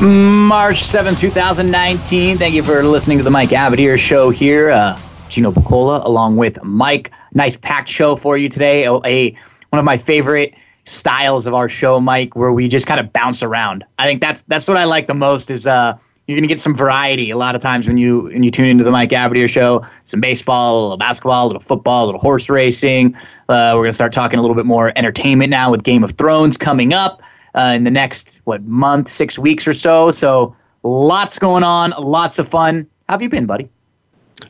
March 7, 2019. Thank you for listening to the Mike Abadir show here. Uh, Gino Bacola along with Mike. Nice packed show for you today. A, a one of my favorite styles of our show, Mike, where we just kind of bounce around. I think that's that's what I like the most is uh you're gonna get some variety a lot of times when you when you tune into the Mike Abadir show. Some baseball, a little basketball, a little football, a little horse racing. Uh, we're gonna start talking a little bit more entertainment now with Game of Thrones coming up uh, in the next what month, six weeks or so. So lots going on, lots of fun. How have you been, buddy?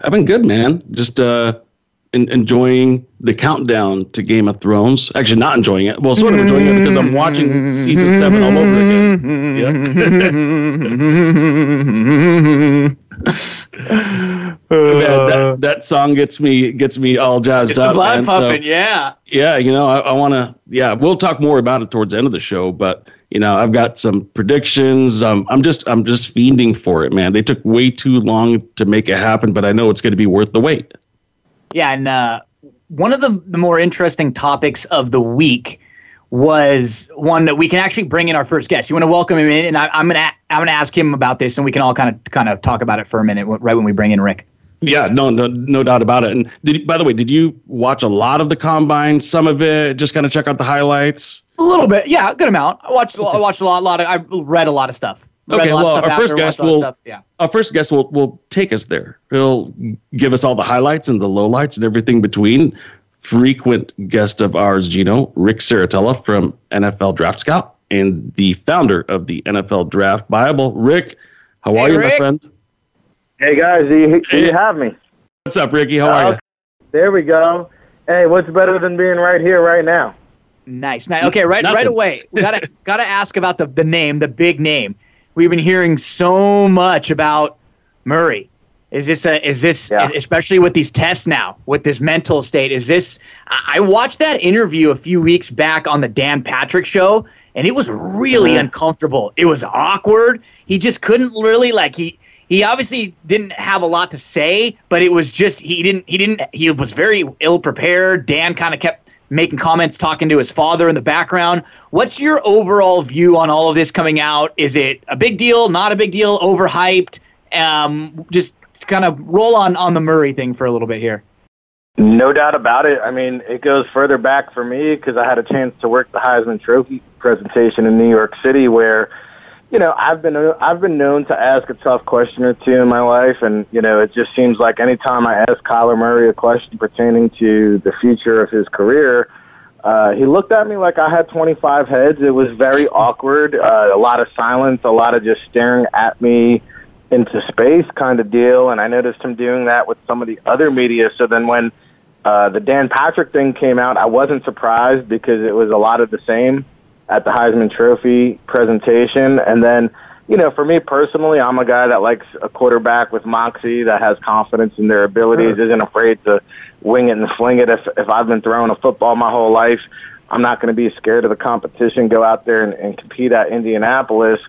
I've been good, man. Just uh, in, enjoying the countdown to Game of Thrones. Actually, not enjoying it. Well, sort of enjoying it because I'm watching season seven all over again. Yeah. that, that, song gets me gets me all jazzed it's up. blood pumping, so, yeah. Yeah, you know, I, I want to. Yeah, we'll talk more about it towards the end of the show, but you know, I've got some predictions. Um, I'm just I'm just fiending for it, man. They took way too long to make it happen, but I know it's going to be worth the wait. Yeah, and uh, one of the, the more interesting topics of the week was one that we can actually bring in our first guest. You want to welcome him in, and I, am gonna I'm gonna ask him about this, and we can all kind of kind of talk about it for a minute, right when we bring in Rick. Yeah, no, no, no doubt about it. And did by the way, did you watch a lot of the combine? Some of it, just kind of check out the highlights. A little bit, yeah, good amount. I watched, I watched a lot, a lot of, I read a lot of stuff. okay, well, our first guest will, yeah. our first guest will will take us there. He'll give us all the highlights and the lowlights and everything between. Frequent guest of ours, Gino Rick Serritella from NFL Draft Scout and the founder of the NFL Draft Bible. Rick, how hey, are you, Rick. my friend? Hey guys, do you, do you have me? What's up, Ricky? How are uh, you? There we go. Hey, what's better than being right here, right now? Nice. nice. Okay, right, right away. We gotta gotta ask about the the name, the big name. We've been hearing so much about Murray. Is this a, is this yeah. especially with these tests now with this mental state? Is this? I watched that interview a few weeks back on the Dan Patrick show, and it was really mm-hmm. uncomfortable. It was awkward. He just couldn't really like he he obviously didn't have a lot to say, but it was just he didn't he didn't he was very ill prepared. Dan kind of kept making comments talking to his father in the background. What's your overall view on all of this coming out? Is it a big deal, not a big deal, overhyped? Um, just kind of roll on on the Murray thing for a little bit here. No doubt about it. I mean, it goes further back for me because I had a chance to work the Heisman Trophy presentation in New York City where you know, I've been I've been known to ask a tough question or two in my life, and you know, it just seems like anytime I ask Kyler Murray a question pertaining to the future of his career, uh, he looked at me like I had 25 heads. It was very awkward, uh, a lot of silence, a lot of just staring at me into space kind of deal. And I noticed him doing that with some of the other media. So then when uh, the Dan Patrick thing came out, I wasn't surprised because it was a lot of the same at the Heisman Trophy presentation. And then, you know, for me personally, I'm a guy that likes a quarterback with moxie that has confidence in their abilities, sure. isn't afraid to wing it and fling it. If if I've been throwing a football my whole life, I'm not going to be scared of the competition. Go out there and, and compete at Indianapolis.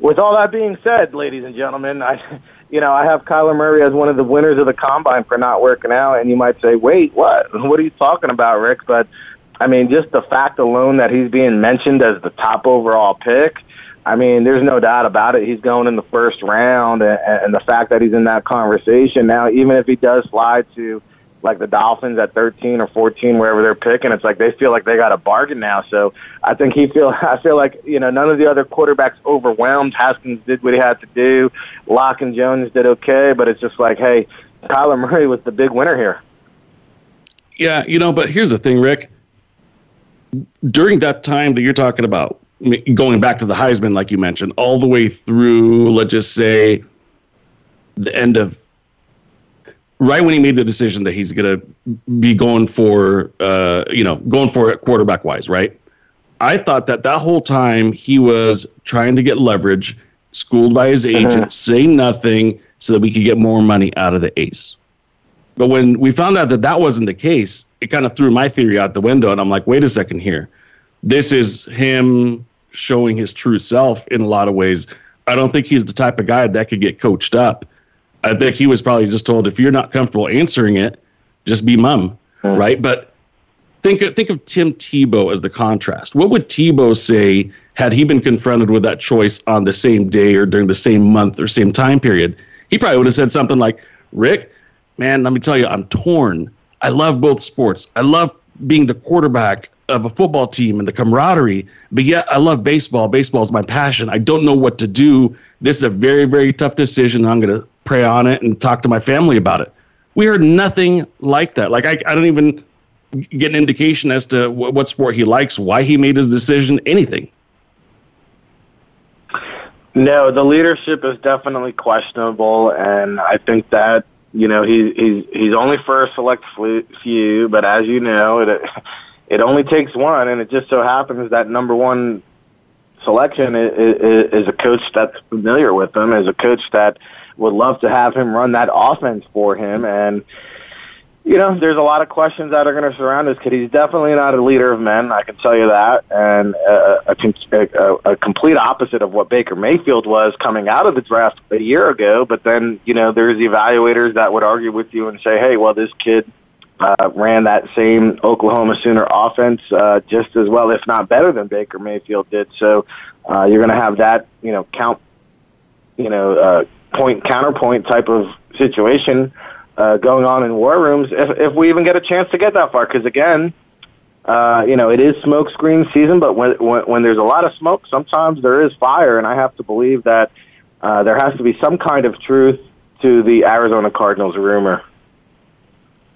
With all that being said, ladies and gentlemen, I, you know, I have Kyler Murray as one of the winners of the combine for not working out, and you might say, "Wait, what? What are you talking about, Rick?" But I mean, just the fact alone that he's being mentioned as the top overall pick, I mean, there's no doubt about it. He's going in the first round, and, and the fact that he's in that conversation now, even if he does slide to like the Dolphins at 13 or 14, wherever they're picking, it's like they feel like they got a bargain now. So I think he feel I feel like you know none of the other quarterbacks overwhelmed. Haskins did what he had to do. Lock and Jones did okay, but it's just like, hey, Kyler Murray was the big winner here. Yeah, you know, but here's the thing, Rick during that time that you're talking about, going back to the Heisman, like you mentioned, all the way through, let's just say, the end of right when he made the decision that he's going to be going for, uh, you know, going for it quarterback wise, right? I thought that that whole time he was trying to get leverage, schooled by his agent, uh-huh. say nothing, so that we could get more money out of the ace. But when we found out that that wasn't the case, it kind of threw my theory out the window. And I'm like, wait a second here. This is him showing his true self in a lot of ways. I don't think he's the type of guy that could get coached up. I think he was probably just told if you're not comfortable answering it, just be mum, hmm. right? But think think of Tim Tebow as the contrast. What would Tebow say had he been confronted with that choice on the same day or during the same month or same time period? He probably would have said something like, "Rick, man, let me tell you, I'm torn. I love both sports. I love being the quarterback of a football team and the camaraderie, but yet I love baseball. Baseball is my passion. I don't know what to do. This is a very, very tough decision. I'm going to pray on it and talk to my family about it. We heard nothing like that. Like, I, I don't even get an indication as to what, what sport he likes, why he made his decision, anything. No, the leadership is definitely questionable, and I think that you know he, he's he's only for a select few, but as you know, it it only takes one, and it just so happens that number one selection is, a coach that's familiar with him, is a coach that would love to have him run that offense for him, and you know, there's a lot of questions that are going to surround this kid. He's definitely not a leader of men, I can tell you that, and uh, a, a, a, a complete opposite of what Baker Mayfield was coming out of the draft a year ago. But then, you know, there's evaluators that would argue with you and say, hey, well, this kid uh, ran that same Oklahoma Sooner offense uh, just as well, if not better than Baker Mayfield did. So uh, you're going to have that, you know, count, you know, uh, point counterpoint type of situation uh, going on in war rooms if, if we even get a chance to get that far. Because again, uh, you know, it is smoke screen season, but when, when, when there's a lot of smoke, sometimes there is fire, and I have to believe that uh, there has to be some kind of truth to the Arizona Cardinals rumor.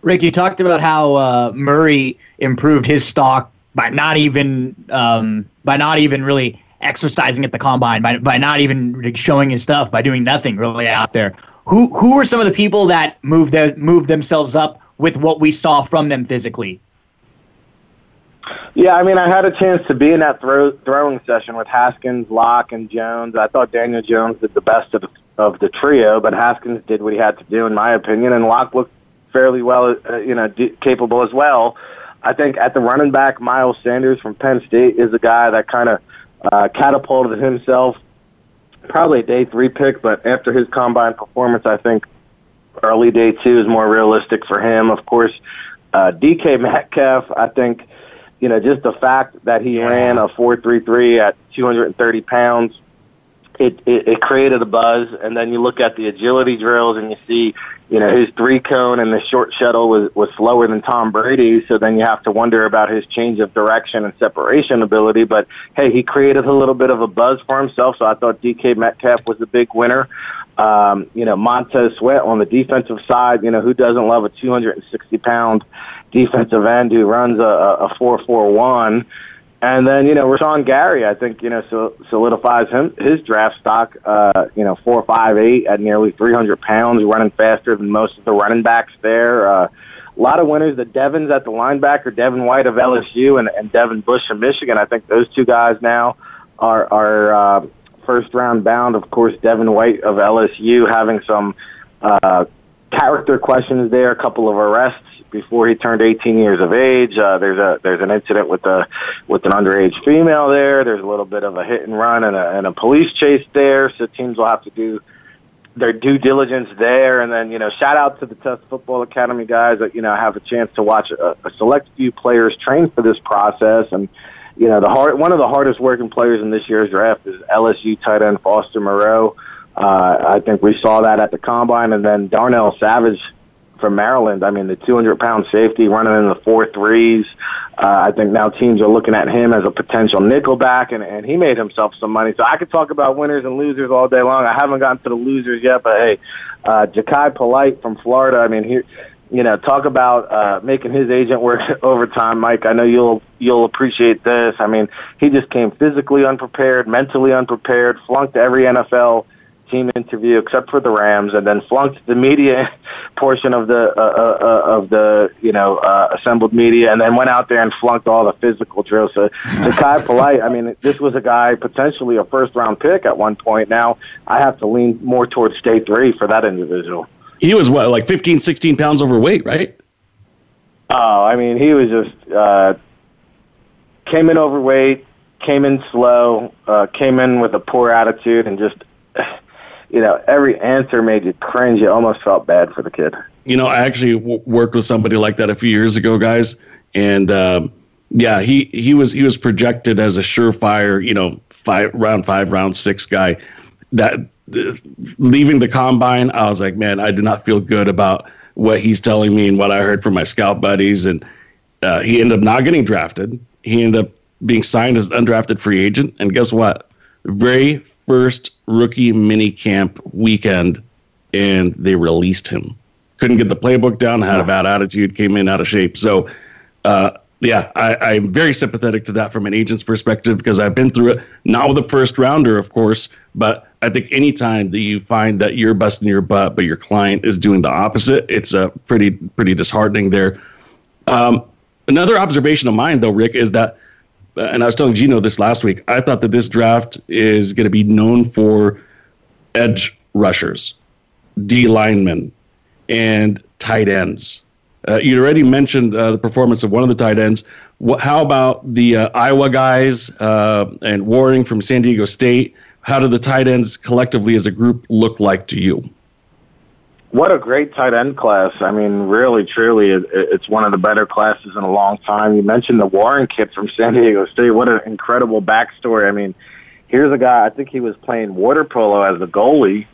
Rick, you talked about how uh, Murray improved his stock by not even um, by not even really exercising at the combine, by by not even showing his stuff, by doing nothing really out there. Who who were some of the people that moved the, moved themselves up with what we saw from them physically? Yeah, I mean, I had a chance to be in that throw, throwing session with Haskins, Lock, and Jones. I thought Daniel Jones did the best of the, of the trio, but Haskins did what he had to do, in my opinion, and Lock looked fairly well, uh, you know, d- capable as well. I think at the running back, Miles Sanders from Penn State is a guy that kind of uh, catapulted himself. Probably a day three pick, but after his combine performance, I think early day two is more realistic for him. Of course, uh, DK Metcalf, I think, you know, just the fact that he ran a four three three at 230 pounds it, it, it created a buzz. And then you look at the agility drills and you see, you know, his three cone and the short shuttle was, was slower than Tom Brady. So then you have to wonder about his change of direction and separation ability. But hey, he created a little bit of a buzz for himself. So I thought DK Metcalf was a big winner. Um, you know, Montez Sweat on the defensive side, you know, who doesn't love a 260 pound defensive end who runs a, a 441? And then, you know, Rashan Gary, I think, you know, so, solidifies him his draft stock, uh, you know, four, five, eight at nearly 300 pounds, running faster than most of the running backs there. Uh, a lot of winners. The Devons at the linebacker, Devin White of LSU and, and Devin Bush of Michigan. I think those two guys now are, are uh, first round bound. Of course, Devin White of LSU having some uh, character questions there, a couple of arrests before he turned 18 years of age. Uh, there's a there's an incident with a with an underage female there. There's a little bit of a hit and run and a, and a police chase there. So teams will have to do their due diligence there. And then you know, shout out to the Test Football Academy guys that you know have a chance to watch a, a select few players train for this process and. You know, the hard one of the hardest working players in this year's draft is LSU tight end Foster Moreau. Uh, I think we saw that at the combine, and then Darnell Savage from Maryland. I mean, the 200 pound safety running in the four threes. Uh, I think now teams are looking at him as a potential nickelback, and, and he made himself some money. So I could talk about winners and losers all day long. I haven't gotten to the losers yet, but hey, uh, Jachai Polite from Florida. I mean, here, you know, talk about uh, making his agent work overtime, Mike. I know you'll you'll appreciate this. I mean, he just came physically unprepared, mentally unprepared, flunked every NFL team interview except for the Rams, and then flunked the media portion of the uh, uh, uh, of the you know uh, assembled media, and then went out there and flunked all the physical drills. So, so Kai Polite, I mean, this was a guy potentially a first round pick at one point. Now I have to lean more towards state three for that individual. He was what, like 15, 16 pounds overweight, right? Oh, I mean, he was just uh, came in overweight, came in slow, uh, came in with a poor attitude, and just you know every answer made you cringe. You almost felt bad for the kid. You know, I actually w- worked with somebody like that a few years ago, guys, and um, yeah, he he was he was projected as a surefire, you know, five round five, round six guy. That leaving the combine, I was like, man, I did not feel good about what he's telling me and what I heard from my scout buddies, and uh, he ended up not getting drafted. He ended up being signed as undrafted free agent, and guess what? Very first rookie mini camp weekend, and they released him. Couldn't get the playbook down, had a bad attitude, came in out of shape. So, uh, yeah, I, am very sympathetic to that from an agent's perspective because I've been through it. Not with a first rounder, of course, but I think anytime that you find that you're busting your butt, but your client is doing the opposite, it's a uh, pretty pretty disheartening there. Um, another observation of mine, though, Rick, is that and I was telling Gino this last week, I thought that this draft is going to be known for edge rushers, D linemen, and tight ends. Uh, you already mentioned uh, the performance of one of the tight ends. What, how about the uh, Iowa guys uh, and Warring from San Diego State? How do the tight ends collectively as a group look like to you? What a great tight end class. I mean, really, truly, it, it's one of the better classes in a long time. You mentioned the Warring kid from San Diego State. What an incredible backstory. I mean, here's a guy, I think he was playing water polo as a goalie,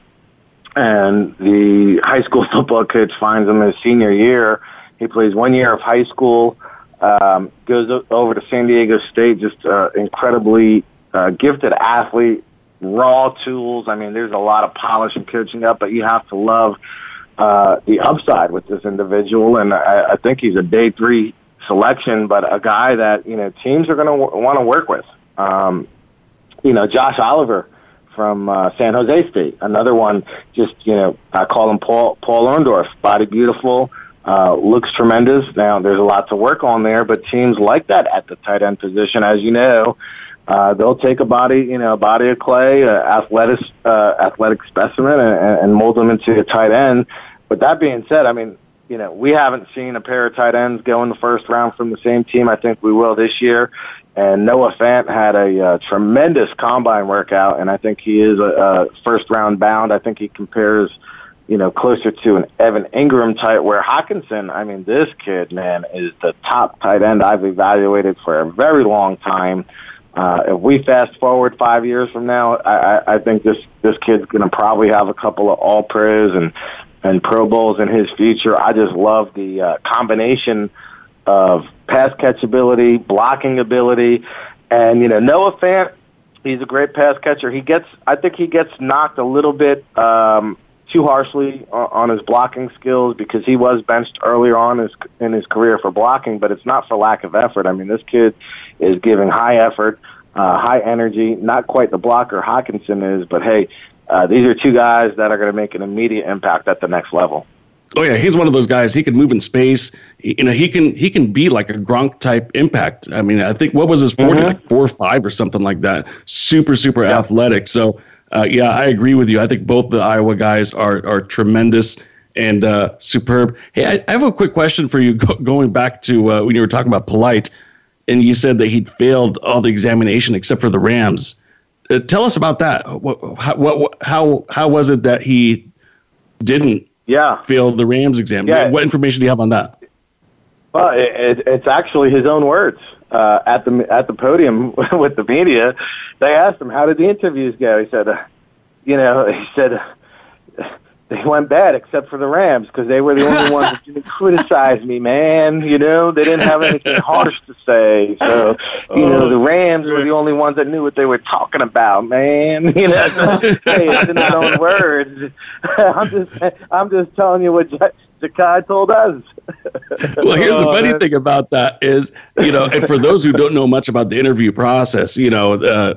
and the high school football coach finds him his senior year. He plays one year of high school, um, goes over to San Diego State, just uh, incredibly uh, gifted athlete, raw tools. I mean, there's a lot of polish and coaching up, but you have to love uh, the upside with this individual. And I, I think he's a day three selection, but a guy that you know teams are going to w- want to work with. Um, you know, Josh Oliver from uh, San Jose State, another one. Just you know, I call him Paul Paul Orndorff, body beautiful. Uh, looks tremendous. Now there's a lot to work on there, but teams like that at the tight end position, as you know, uh, they'll take a body, you know, a body of clay, uh, athletic, uh, athletic specimen, and, and mold them into a tight end. But that being said, I mean, you know, we haven't seen a pair of tight ends go in the first round from the same team. I think we will this year. And Noah Fant had a uh, tremendous combine workout, and I think he is a, a first round bound. I think he compares, you know, closer to an Evan Engram type. Where Hockenson, I mean, this kid, man, is the top tight end I've evaluated for a very long time. Uh, if we fast forward five years from now, I, I, think this this kid's to probably have a couple of All Pros and and Pro Bowls in his future. I just love the uh, combination of pass catchability, blocking ability, and you know Noah Fant. He's a great pass catcher. He gets, I think, he gets knocked a little bit um, too harshly on, his blocking skills because he was benched earlier on in his, in his career for blocking, but it's not for lack of effort. I mean, this kid is giving high effort, uh, high energy, not quite the blocker Hockenson is, but hey, uh, these are two guys that are going to make an immediate impact at the next level. Oh yeah, he's one of those guys. He can move in space. You know, he can he can be like a Gronk type impact. I mean, I think what was his 40 mm-hmm. like four or five or something like that. Super super yeah. athletic. So uh, yeah, I agree with you. I think both the Iowa guys are are tremendous and uh, superb. Hey, I, I, have a quick question for you. Go, going back to uh, when you were talking about polite, and you said that he'd failed all the examination except for the Rams. Uh, tell us about that. What, how, what, how how was it that he didn't yeah. fail the Rams exam? Yeah. What information do you have on that? Well, it, it's actually his own words uh, at the at the podium with the media. They asked him, "How did the interviews go?" He said, uh, "You know," he said, "They went bad, except for the Rams, because they were the only ones that didn't criticize me, man. You know, they didn't have anything harsh to say. So, you know, the Rams were the only ones that knew what they were talking about, man. You know, hey, it's in his own words. I'm just, I'm just telling you what." Zakai told us. well, here's the oh, funny thing about that is, you know, and for those who don't know much about the interview process, you know, uh,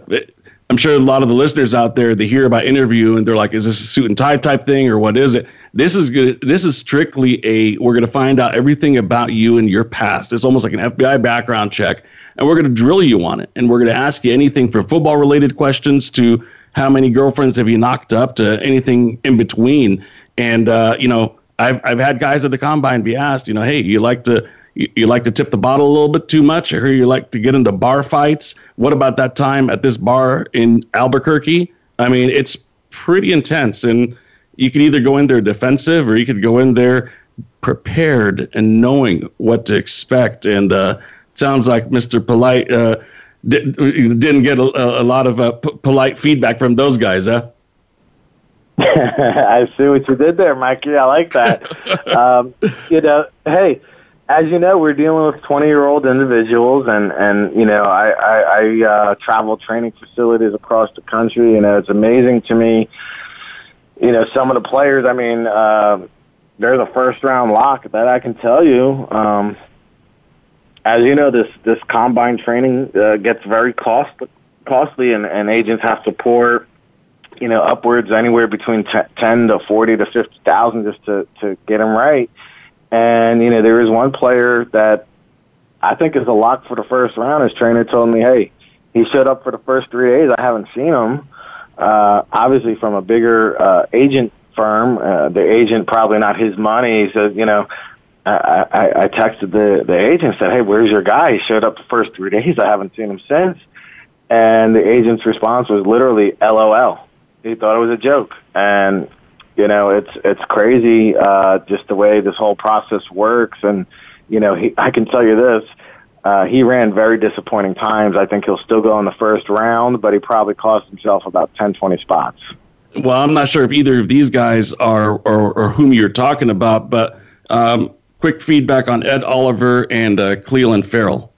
I'm sure a lot of the listeners out there they hear about interview and they're like, "Is this a suit and tie type thing or what is it?" This is good. This is strictly a. We're going to find out everything about you and your past. It's almost like an FBI background check, and we're going to drill you on it. And we're going to ask you anything from football related questions to how many girlfriends have you knocked up to anything in between. And uh, you know, I've I've had guys at the combine be asked, you know, hey, you like to you, you, like to tip the bottle a little bit too much. I hear you like to get into bar fights. What about that time at this bar in Albuquerque? I mean, it's pretty intense, and you could either go in there defensive or you could go in there prepared and knowing what to expect. And uh, sounds like Mr. Polite uh, did, not get a, a, lot of uh, p- polite feedback from those guys, huh? I see what you did there, Mikey. I like that. um, you know, hey, as you know, we're dealing with 20 year old individuals, and and you know, I I, I uh, travel training facilities across the country. You know, it's amazing to me. You know, some of the players. I mean, uh, they're the first round lock. That I can tell you. Um, as you know, this this combine training uh, gets very cost costly, and, and agents have to pour, you know, upwards anywhere between t- ten to forty to fifty thousand just to to get him right. And, you know, there is one player that I think is a lock for the first round. His trainer told me, hey, he showed up for the first three days. I haven't seen him. Uh, obviously from a bigger uh, agent firm. Uh, the agent probably not his money. Says, you know, I, I, I texted the the agent said, "Hey, where's your guy? He showed up the first three days. I haven't seen him since." And the agent's response was literally "LOL." He thought it was a joke, and you know, it's it's crazy uh, just the way this whole process works. And you know, he, I can tell you this: uh, he ran very disappointing times. I think he'll still go in the first round, but he probably cost himself about 10, 20 spots. Well, I'm not sure if either of these guys are or, or whom you're talking about, but um, quick feedback on Ed Oliver and uh, Clelin Ferrell.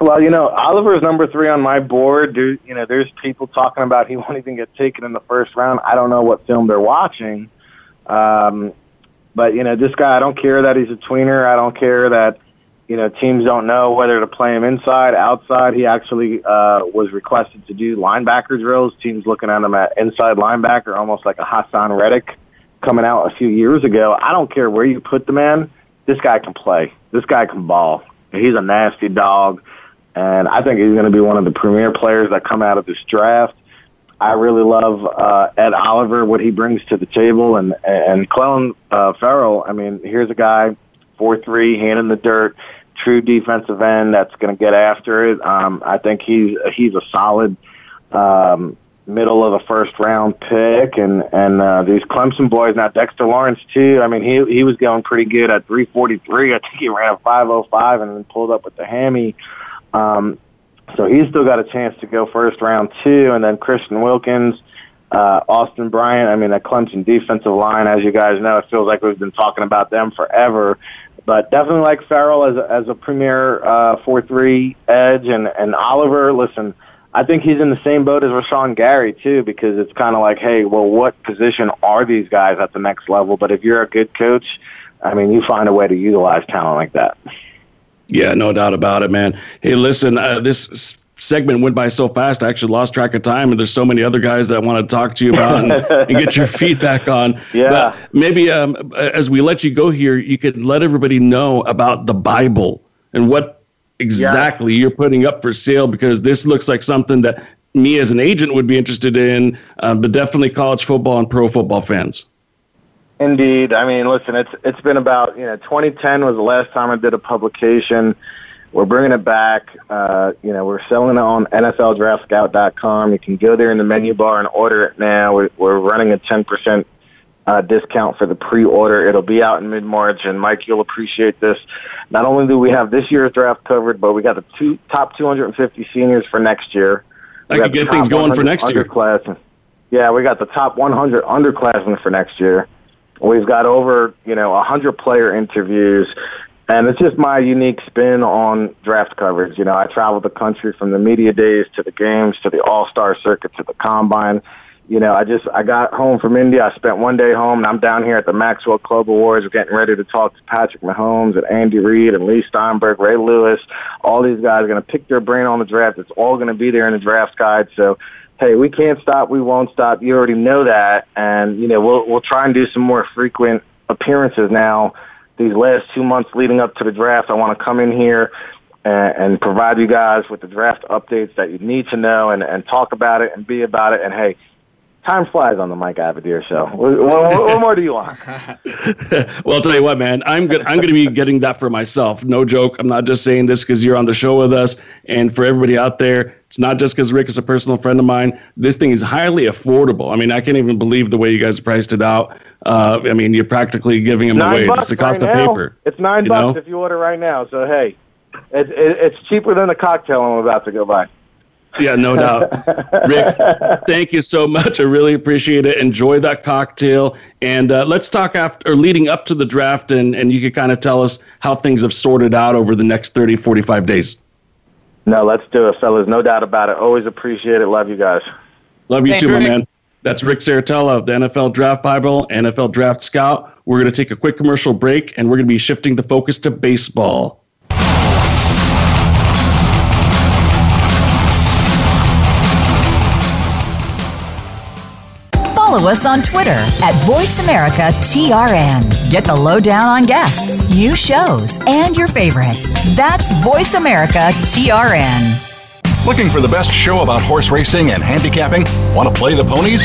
Well, you know, Oliver is number three on my board. There, you know, there's people talking about he won't even get taken in the first round. I don't know what film they're watching, um, but you know, this guy. I don't care that he's a tweener. I don't care that you know teams don't know whether to play him inside, outside. He actually uh, was requested to do linebacker drills. Teams looking at him at inside linebacker, almost like a Haason Reddick coming out a few years ago. I don't care where you put the man. This guy can play. This guy can ball. He's a nasty dog and I think he's going to be one of the premier players that come out of this draft. I really love uh, Ed Oliver, what he brings to the table, and and Clelin uh, Ferrell. I mean, here's a guy, four three, hand in the dirt, true defensive end that's going to get after it. Um, I think he's he's a solid um, middle of the first round pick, and and uh, these Clemson boys now Dexter Lawrence too. I mean, he he was going pretty good at 343. I think he ran a 505 and then pulled up with the hammy. Um, so he's still got a chance to go first round too. And then Christian Wilkins, uh, Austin Bryant. I mean, that Clemson defensive line, as you guys know, it feels like we've been talking about them forever. But definitely like Ferrell as a, as a premier uh, four three edge, and and Oliver. Listen, I think he's in the same boat as Rashan Gary too, because it's kind of like, hey, well, what position are these guys at the next level? But if you're a good coach, I mean, you find a way to utilize talent like that. Yeah, no doubt about it, man. Hey, listen, uh, this segment went by so fast. I actually lost track of time, and there's so many other guys that I want to talk to you about and, and get your feedback on. Yeah. But maybe um, as we let you go here, you could let everybody know about the Bible and what exactly yeah. you're putting up for sale because this looks like something that me as an agent would be interested in, uh, but definitely college football and pro football fans. Indeed. I mean, listen, it's it's been about you know 2010 was the last time I did a publication. We're bringing it back. Uh, you know, we're selling it on NFLDraftScout.com. You can go there in the menu bar and order it now. We're, we're running a 10% uh, discount for the pre-order. It'll be out in mid-March, and Mike, you'll appreciate this. Not only do we have this year's draft covered, but we got the two, top 250 seniors for next year. I could get things going for next year. Yeah, we got the top 100 underclassmen for next year. We've got over, you know, a 100 player interviews. And it's just my unique spin on draft coverage. You know, I travel the country from the media days to the games to the All Star circuit to the combine. you know, I just I got home from India. I spent one day home, and I'm down here at the Maxwell Club Awards, getting ready to talk to Patrick Mahomes and Andy Reid and Leigh Steinberg, Ray Lewis. All these guys are going to pick their brain on the draft. It's all going to be there in the draft guide. So, hey, we can't stop. We won't stop. You already know that, and you know we'll we'll try and do some more frequent appearances now. These last two months leading up to the draft, I want to come in here and, and provide you guys with the draft updates that you need to know and, and talk about it and be about it. And hey, time flies on the Mike Abadir show. What, what, what, more do you want? well, I'll tell you what, man. I'm good. I'm going to be getting that for myself. No joke. I'm not just saying this because you're on the show with us, and for everybody out there, it's not just because Rick is a personal friend of mine. This thing is highly affordable. I mean, I can't even believe the way you guys priced it out. Uh, I mean, you're practically giving them away. It's the cost right of paper. It's nine bucks know? if you order right now. So hey, it, it, it's cheaper than the cocktail I'm about to go buy. Yeah, no doubt. Rick, thank you so much. I really appreciate it. Enjoy that cocktail. And uh, let's talk after or leading up to the draft, and, and you could kind of tell us how things have sorted out over the next 30, 45 days. No, let's do it, fellas. No doubt about it. Always appreciate it. Love you guys. Love you Thanks, too, Rick. my man. That's Rick Serritella of the NFL Draft Bible, NFL Draft Scout. We're going to take a quick commercial break, and we're going to be shifting the focus to baseball. Follow us on Twitter at VoiceAmericaTRN. Get the lowdown on guests, new shows, and your favorites. That's VoiceAmericaTRN. Looking for the best show about horse racing and handicapping? Want to play the ponies?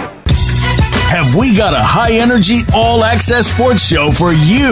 have we got a high energy, all access sports show for you.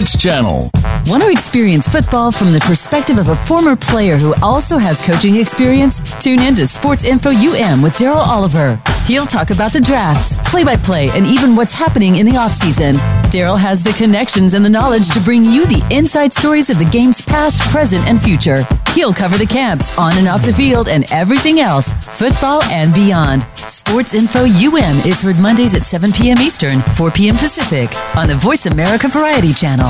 Channel. Want to experience football from the perspective of a former player who also has coaching experience? Tune in to Sports Info UM with Daryl Oliver. He'll talk about the draft, play by play, and even what's happening in the offseason. Daryl has the connections and the knowledge to bring you the inside stories of the game's past, present, and future. He'll cover the camps, on and off the field, and everything else, football and beyond. Sports Info UM is heard Mondays at 7 p.m. Eastern, 4 p.m. Pacific on the Voice America Variety Channel.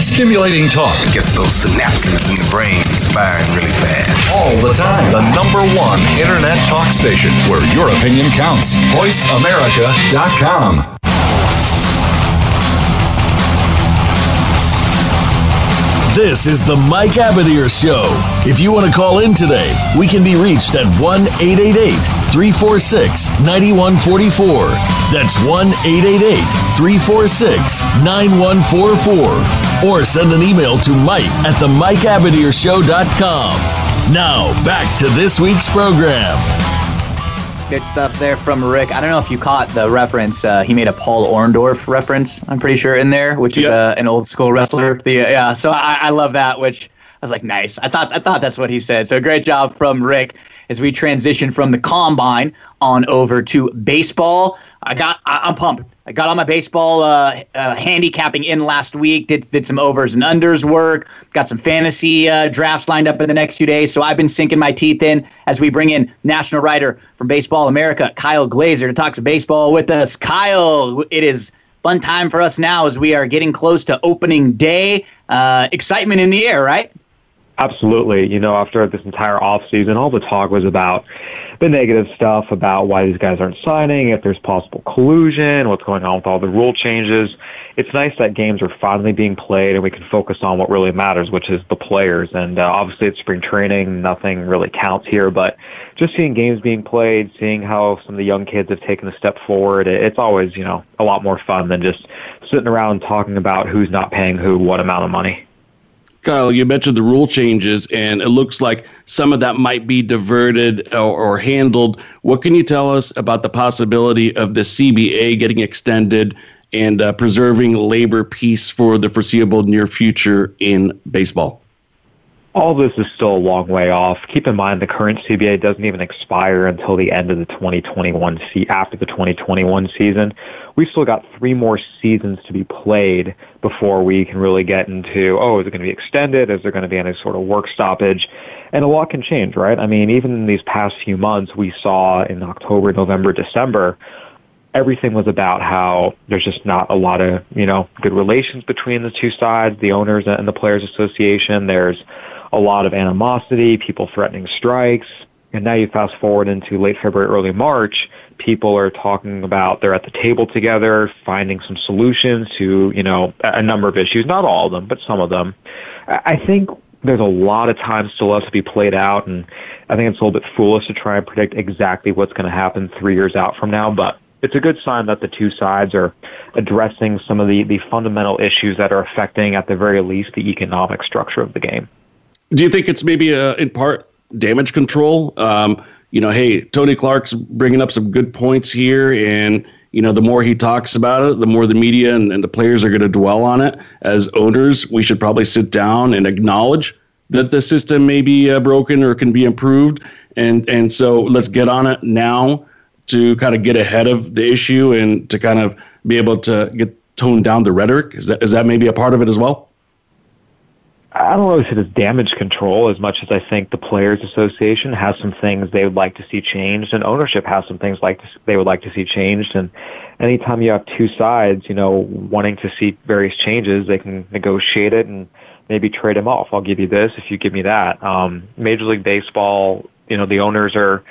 Stimulating talk it gets those synapses in the brain firing really fast. All the time. The number one internet talk station where your opinion counts. VoiceAmerica.com. This is the Mike Abadir Show. If you want to call in today, we can be reached at 1 888 346 9144. That's 1 888 346 9144. Or send an email to Mike at the MikeAbadirshow.com. Now, back to this week's program. Good stuff there from Rick. I don't know if you caught the reference. Uh, he made a Paul Orndorff reference. I'm pretty sure in there, which is yep. uh, an old school wrestler. The, uh, yeah, so I, I love that. Which I was like, nice. I thought I thought that's what he said. So great job from Rick as we transition from the combine on over to baseball. I got I, I'm pumped. I got all my baseball uh, uh, handicapping in last week. Did did some overs and unders work. Got some fantasy uh, drafts lined up in the next few days. So I've been sinking my teeth in as we bring in national writer from Baseball America, Kyle Glaser, to talk some baseball with us. Kyle, it is fun time for us now as we are getting close to opening day. Uh, excitement in the air, right? Absolutely. You know, after this entire off season, all the talk was about the negative stuff about why these guys aren't signing, if there's possible collusion, what's going on with all the rule changes. It's nice that games are finally being played and we can focus on what really matters, which is the players. And uh, obviously, it's spring training; nothing really counts here. But just seeing games being played, seeing how some of the young kids have taken a step forward, it's always you know a lot more fun than just sitting around talking about who's not paying who what amount of money. Kyle, you mentioned the rule changes, and it looks like some of that might be diverted or, or, handled. What can you tell us about the possibility of the CBA getting extended and uh, preserving labor peace for the foreseeable near future in baseball? All this is still a long way off. Keep in mind the current CBA doesn't even expire until the end of the 2021 se- after the 2021 season. We've still got three more seasons to be played before we can really get into, oh, is it going to be extended? Is there going to be any sort of work stoppage? And a lot can change, right? I mean, even in these past few months, we saw in October, November, December, everything was about how there's just not a lot of, you know, good relations between the two sides, the owners and the players association. There's a lot of animosity, people threatening strikes. And now you fast forward into late February, early March, people are talking about they're at the table together, finding some solutions to, you know, a number of issues, not all of them, but some of them. I think there's a lot of time still left to be played out, and I think it's a little bit foolish to try and predict exactly what's going to happen three years out from now, but it's a good sign that the two sides are addressing some of the, the fundamental issues that are affecting, at the very least, the economic structure of the game. Do you think it's maybe a, uh, in part damage control? Um, you know, hey, Tony Clark's bringing up some good points here, and you know, the more he talks about it, the more the media and, and the players are going to dwell on it. As owners, we should probably sit down and acknowledge that the system may be uh, broken or can be improved, and and so let's get on it now to kind of get ahead of the issue and to kind of be able to get toned down the rhetoric. Is that is that maybe a part of it as well? I don't know if it is damage control as much as I think the Players Association has some things they would like to see changed, and ownership has some things like they would like to see changed. And anytime you have two sides, you know, wanting to see various changes, they can negotiate it and maybe trade them off. I'll give you this if you give me that. Um, Major League Baseball, you know, the owners are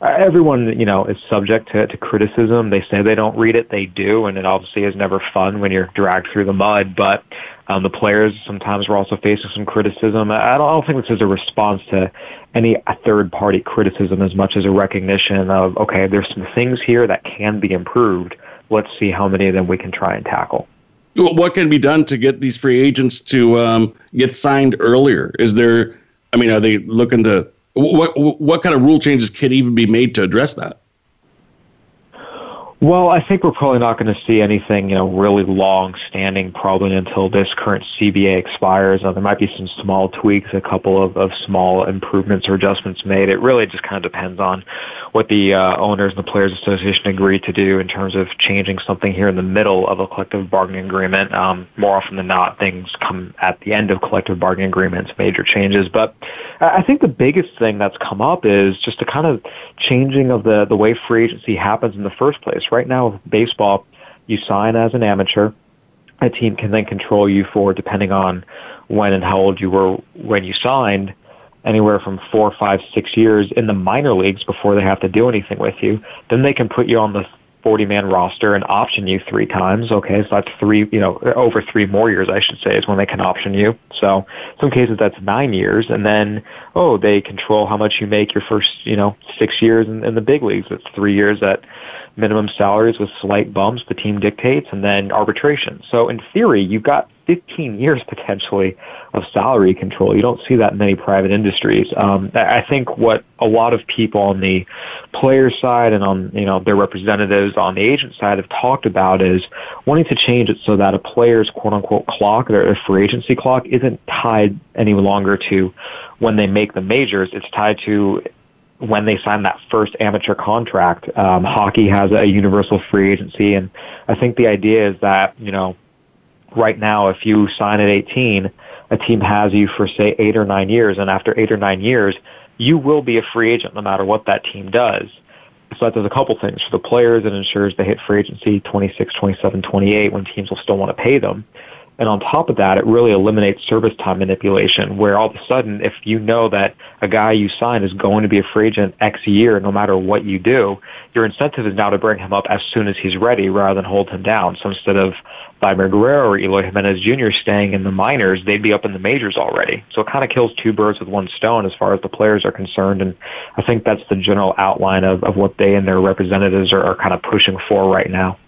everyone, you know, is subject to, to criticism. They say they don't read it, they do, and it obviously is never fun when you're dragged through the mud. But um, the players sometimes were also facing some criticism. I don't, I don't think this is a response to any third-party criticism as much as a recognition of, okay, there's some things here that can be improved. Let's see how many of them we can try and tackle. What can be done to get these free agents to um, get signed earlier? Is there, I mean, are they looking to what what kind of rule changes can even be made to address that? Well, I think we're probably not going to see anything, you know, really long standing probably until this current CBA expires. Now, there might be some small tweaks, a couple of, of small improvements or adjustments made. It really just kind of depends on what the uh, owners and the players association agree to do in terms of changing something here in the middle of a collective bargaining agreement. Um, more often than not, things come at the end of collective bargaining agreements, major changes. But I think the biggest thing that's come up is just a kind of changing of the, the way free agency happens in the first place right now baseball, you sign as an amateur. A team can then control you for, depending on when and how old you were when you signed, anywhere from four, five, six years in the minor leagues before they have to do anything with you. Then they can put you on the 40 man roster and option you three times. Okay, so that's three, you know, over three more years, I should say, is when they can option you. So some cases that's nine years, and then oh, they control how much you make your first, you know, six years in, in the big leagues. It's three years at minimum salaries with slight bumps the team dictates, and then arbitration. So in theory, you've got 15 years potentially of salary control. You don't see that in many private industries. Um, I think what a lot of people on the player side and on you know their representatives on the agent side have talked about is wanting to change it so that a player's quote unquote clock, their free agency clock, isn't tied any longer to when they make the majors. It's tied to when they sign that first amateur contract. Um, hockey has a universal free agency, and I think the idea is that you know, right now, if you sign at 18, a team has you for say eight or nine years, and after eight or nine years, you will be a free agent no matter what that team does. So that does a couple things for the players. It ensures they hit free agency 26, 27, 28 when teams will still want to pay them. And on top of that, it really eliminates service time manipulation, where all of a sudden, if you know that a guy you sign is going to be a free agent X year, no matter what you do, your incentive is now to bring him up as soon as he's ready rather than hold him down. So instead of Vladimir Guerrero or Eloy Jimenez Jr. staying in the minors, they'd be up in the majors already. So it kind of kills two birds with one stone as far as the players are concerned. And I think that's the general outline of, of what they and their representatives are, are kind of pushing for right now.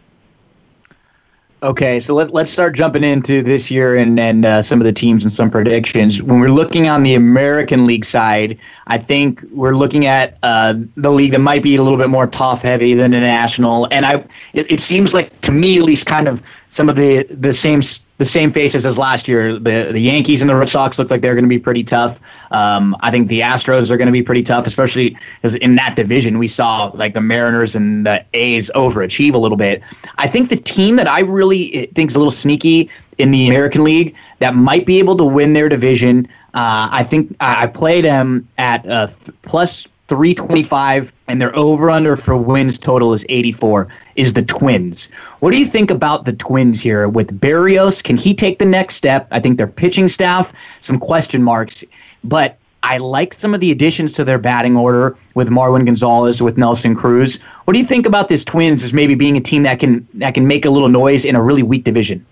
Okay, so let, let's start jumping into this year and, and uh, some of the teams and some predictions. When we're looking on the American League side, I think we're looking at uh, the league that might be a little bit more top heavy than the national. And I, it, it seems like, to me at least, kind of some of the, the same the same faces as last year. The the Yankees and the Red Sox look like they're going to be pretty tough. Um, I think the Astros are going to be pretty tough, especially because in that division we saw like the Mariners and the A's overachieve a little bit. I think the team that I really eh, think is a little sneaky in the American League that might be able to win their division. Uh, I think I played them at uh, th- plus 325 and their over under for wins total is 84 is the twins. What do you think about the twins here? With Berrios? can he take the next step? I think their pitching staff some question marks. But i like some of the additions to their batting order with marwin gonzalez with nelson cruz. What do you think about this twins as maybe being a team that can that can make a little noise in a really weak division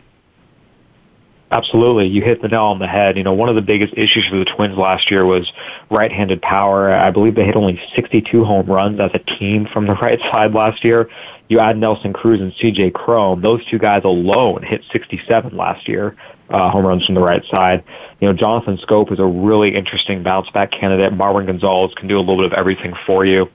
Absolutely. You hit the nail on the head. You know, one of the biggest issues for the Twins last year was right-handed power. I believe they hit only 62 home runs as a team from the right side last year. You add Nelson Cruz and CJ Cron, those two guys alone hit 67 last year, uh, home runs from the right side. You know, Jonathan Schoop is a really interesting bounce back candidate. Marwin Gonzalez can do a little bit of everything for you.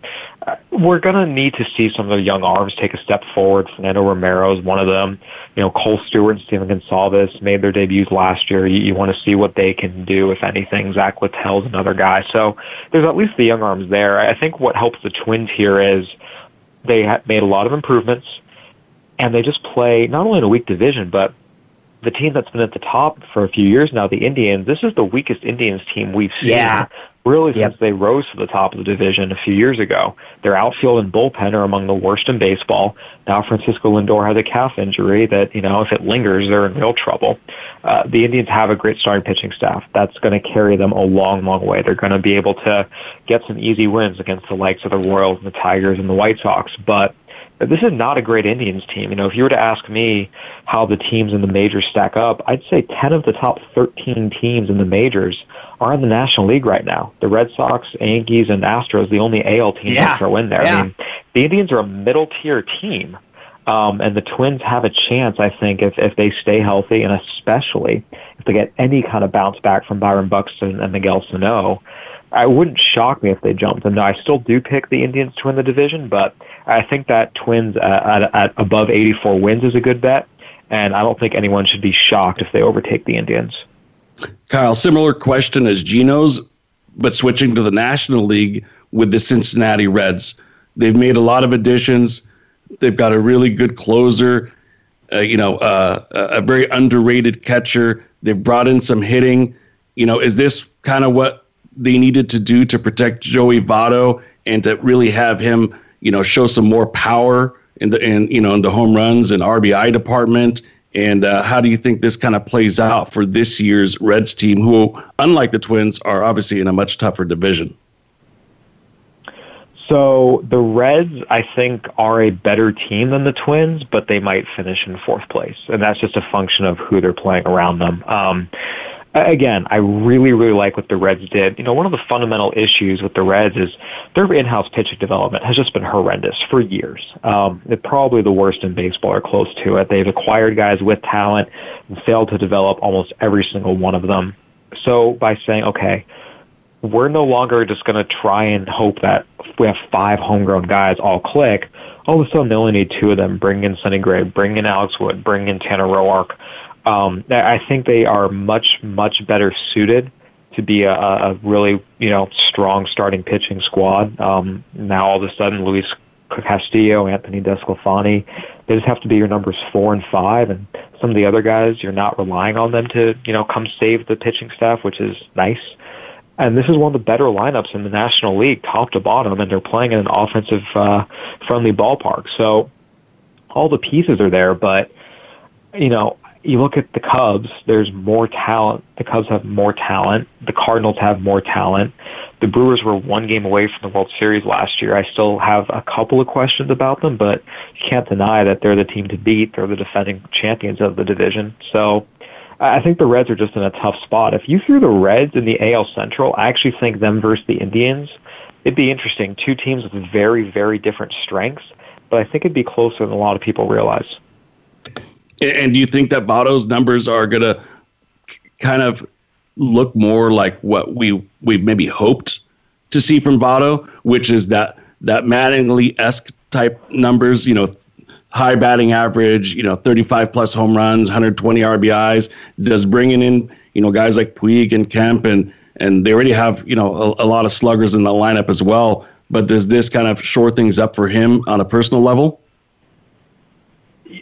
We're going to need to see some of the young arms take a step forward. Fernando Romero is one of them. You know, Kohl Stewart and Stephen Gonsalves made their debuts last year. You, you want to see what they can do, if anything. Zach Littell's another guy. So there's at least the young arms there. I think what helps the Twins here is they have made a lot of improvements, and they just play not only in a weak division, but the team that's been at the top for a few years now, the Indians, this is the weakest Indians team we've seen yeah. Really yep. since they rose to the top of the division a few years ago. Their outfield and bullpen are among the worst in baseball. Now Francisco Lindor has a calf injury that, you know, if it lingers, they're in real trouble. Uh, the Indians have a great starting pitching staff. That's going to carry them a long, long way. They're going to be able to get some easy wins against the likes of the Royals and the Tigers and the White Sox, but this is not a great Indians team. You know, if you were to ask me how the teams in the majors stack up, I'd say 10 of the top 13 teams in the majors are in the National League right now. The Red Sox, Yankees, and Astros, the only AL teams yeah. that throw in there. Yeah. I mean, the Indians are a middle tier team. Um, and the Twins have a chance, I think, if, if they stay healthy and especially if they get any kind of bounce back from Byron Buxton and Miguel Sano. I wouldn't shock me if they jumped. And I still do pick the Indians to win the division, but I think that Twins at, at above 84 wins is a good bet, and I don't think anyone should be shocked if they overtake the Indians. Kyle, similar question as Gino's, but switching to the National League with the Cincinnati Reds. They've made a lot of additions. They've got a really good closer, uh, you know, uh, a very underrated catcher. They've brought in some hitting. You know, is this kind of what they needed to do to protect Joey Votto and to really have him you know, show some more power in the in you know in the home runs and RBI department? And uh, how do you think this kind of plays out for this year's Reds team, who, unlike the Twins, are obviously in a much tougher division? So the Reds, I think, are a better team than the Twins, but they might finish in fourth place, and that's just a function of who they're playing around them. Um, again, I really, really like what the Reds did. You know, one of the fundamental issues with the Reds is their in-house pitching development has just been horrendous for years. Um, they're probably the worst in baseball or close to it. They've acquired guys with talent and failed to develop almost every single one of them. So by saying, okay, we're no longer just going to try and hope that we have five homegrown guys all click. All of a sudden, they only need two of them. Bring in Sonny Gray, bring in Alex Wood, bring in Tanner Roark um, I think they are much, much better suited to be a, a really, you know, strong starting pitching squad. Um, now all of a sudden, Luis Castillo, Anthony DeSclafani, they just have to be your numbers four and five, and some of the other guys, you're not relying on them to, you know, come save the pitching staff, which is nice. And this is one of the better lineups in the National League, top to bottom, and they're playing in an offensive uh, friendly ballpark. So all the pieces are there, but you know, you look at the Cubs, there's more talent. The Cubs have more talent. The Cardinals have more talent. The Brewers were one game away from the World Series last year. I still have a couple of questions about them, but you can't deny that they're the team to beat. They're the defending champions of the division. So I think the Reds are just in a tough spot. If you threw the Reds in the AL Central, I actually think them versus the Indians, it'd be interesting. Two teams with very, very different strengths, but I think it'd be closer than a lot of people realize. And do you think that Votto's numbers are going to kind of look more like what we we maybe hoped to see from Votto, which is that that Mattingly esque type numbers, you know, high batting average, you know, 35 plus home runs, 120 RBIs. Does bringing in you know guys like Puig and Kemp and and they already have you know a, a lot of sluggers in the lineup as well. But does this kind of shore things up for him on a personal level?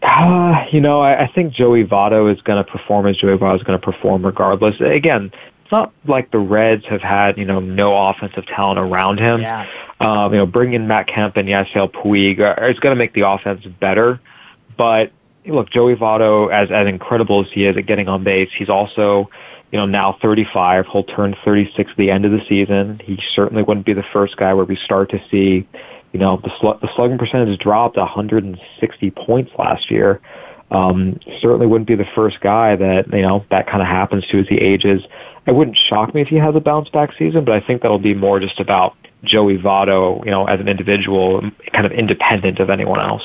Uh, you know, I, I think Joey Votto is going to perform as Joey Votto is going to perform regardless. Again, it's not like the Reds have had, you know, no offensive talent around him. Yeah. Um, you know, bringing Matt Kemp and Yasiel Puig is going to make the offense better. But look, Joey Votto, as as incredible as he is at getting on base, he's also, you know, now 35. He'll turn 36 at the end of the season. He certainly wouldn't be the first guy where we start to see you know, the, sl- the slugging percentage dropped 160 points last year. Um, certainly wouldn't be the first guy that, you know, that kind of happens to as he ages. It wouldn't shock me if he has a bounce back season, but I think that'll be more just about Joey Votto, you know, as an individual, kind of independent of anyone else.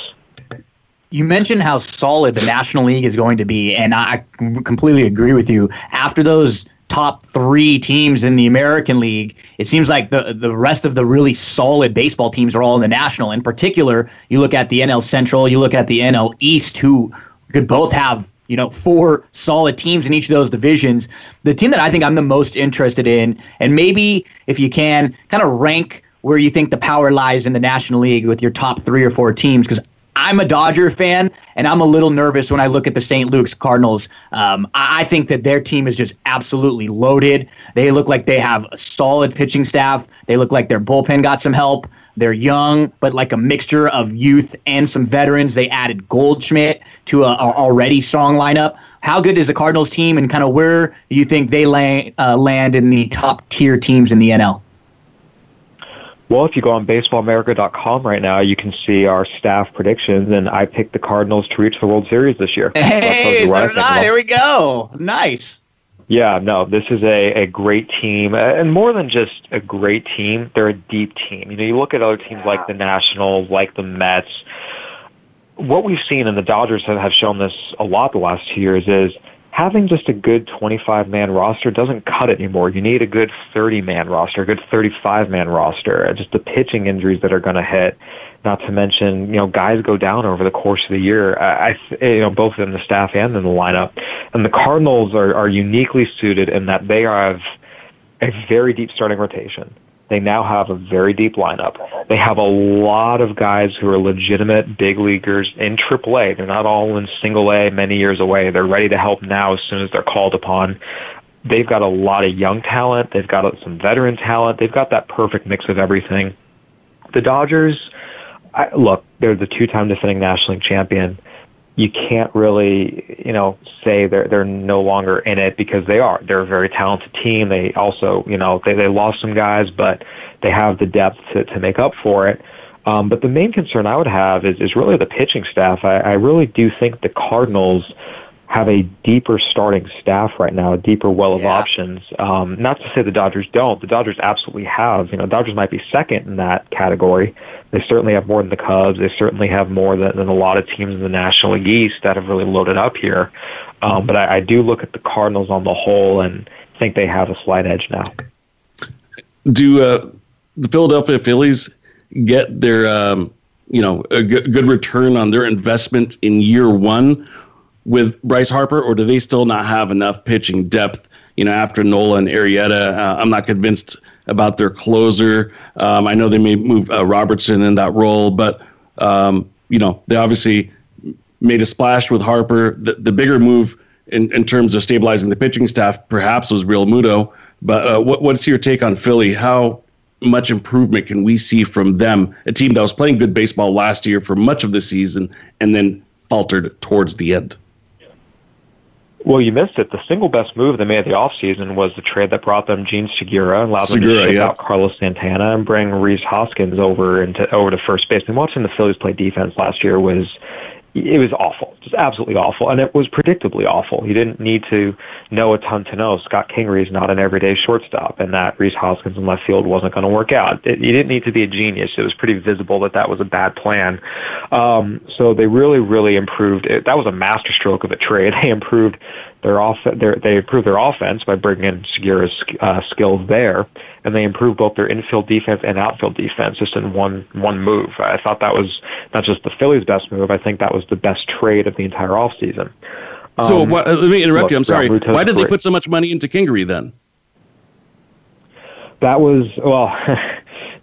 You mentioned how solid the National League is going to be, and I completely agree with you. After those top three teams in the American League, it seems like the the rest of the really solid baseball teams are all in the National. In particular, you look at the NL Central, you look at the NL East, who could both have you know four solid teams in each of those divisions. The team that I think I'm the most interested in, and maybe if you can, kind of rank where you think the power lies in the National League with your top three or four teams, because I'm a Dodger fan, and I'm a little nervous when I look at the St. Louis Cardinals. Um, I, think that their team is just absolutely loaded. They look like they have a solid pitching staff. They look like their bullpen got some help. They're young, but like a mixture of youth and some veterans. They added Goldschmidt to a, a already strong lineup. How good is the Cardinals team, and kind of where do you think they land, uh, land in the top tier teams in the NL? Well, if you go on baseballamerica.com right now, you can see our staff predictions, and I picked the Cardinals to reach the World Series this year. Hey, so did I. There we go. Nice. Yeah, no, this is a, a great team, and more than just a great team, they're a deep team. You know, you look at other teams like the Nationals, like the Mets. What we've seen, and the Dodgers have, have shown this a lot the last two years, is having just a good 25 man roster doesn't cut it anymore. You need a good 30 man roster, a good 35 man roster. Uh, just the pitching injuries that are going to hit. Not to mention, you know, guys go down over the course of the year. I, eh, you know, both in the staff and in the lineup. And the Cardinals are, are uniquely suited in that they have a very deep starting rotation. They now have a very deep lineup. They have a lot of guys who are legitimate big leaguers in AAA. They're not all in single A many years away. They're ready to help now as soon as they're called upon. They've got a lot of young talent. They've got some veteran talent. They've got that perfect mix of everything. The Dodgers, I, look, they're the two-time defending National League champion you can't really, you know, say they're they're no longer in it because they are. They're a very talented team. They also, you know, they they lost some guys, but they have the depth to to make up for it. Um, but the main concern I would have is is really the pitching staff. I, I really do think the Cardinals have a deeper starting staff right now, a deeper well of yeah. options. Um, not to say the Dodgers don't. The Dodgers absolutely have. You know, Dodgers might be second in that category. They certainly have more than the Cubs. They certainly have more than, than a lot of teams in the National League East that have really loaded up here. Um, but I, I do look at the Cardinals on the whole and think they have a slight edge now. Do uh, the Philadelphia Phillies get their, um, you know, a good return on their investment in year one? With Bryce Harper, or do they still not have enough pitching depth? You know, after Nola and Arrieta, uh, I'm not convinced about their closer. Um, I know they may move uh, Robertson in that role, but um, you know, they obviously made a splash with Harper. The, the bigger move in, in terms of stabilizing the pitching staff, perhaps, was Realmuto. But uh, what, what's your take on Philly? How much improvement can we see from them? A team that was playing good baseball last year for much of the season and then faltered towards the end. Well, you missed it. The single best move they made the offseason was the trade that brought them Jean Segura, and allowed Segura, them to ship yeah. out Carlos Santana and bring Rhys Hoskins over into over to first base. And watching the Phillies play defense last year was it was awful, just absolutely awful, and it was predictably awful. You didn't need to know a ton to know Scott Kingery is not an everyday shortstop, and that Rhys Hoskins in left field wasn't going to work out. It, you didn't need to be a genius; it was pretty visible that that was a bad plan. Um, so they really, really improved. It. That was a masterstroke of a trade. They improved their off their, they improved their offense by bringing in Segura's uh, skills there, and they improved both their infield defense and outfield defense just in one one move. I thought that was not just the Phillies' best move. I think that was the best trade of the entire offseason. Um, so what, let me interrupt look, you. I'm sorry. Why did they put so much money into Kingery then? That was well.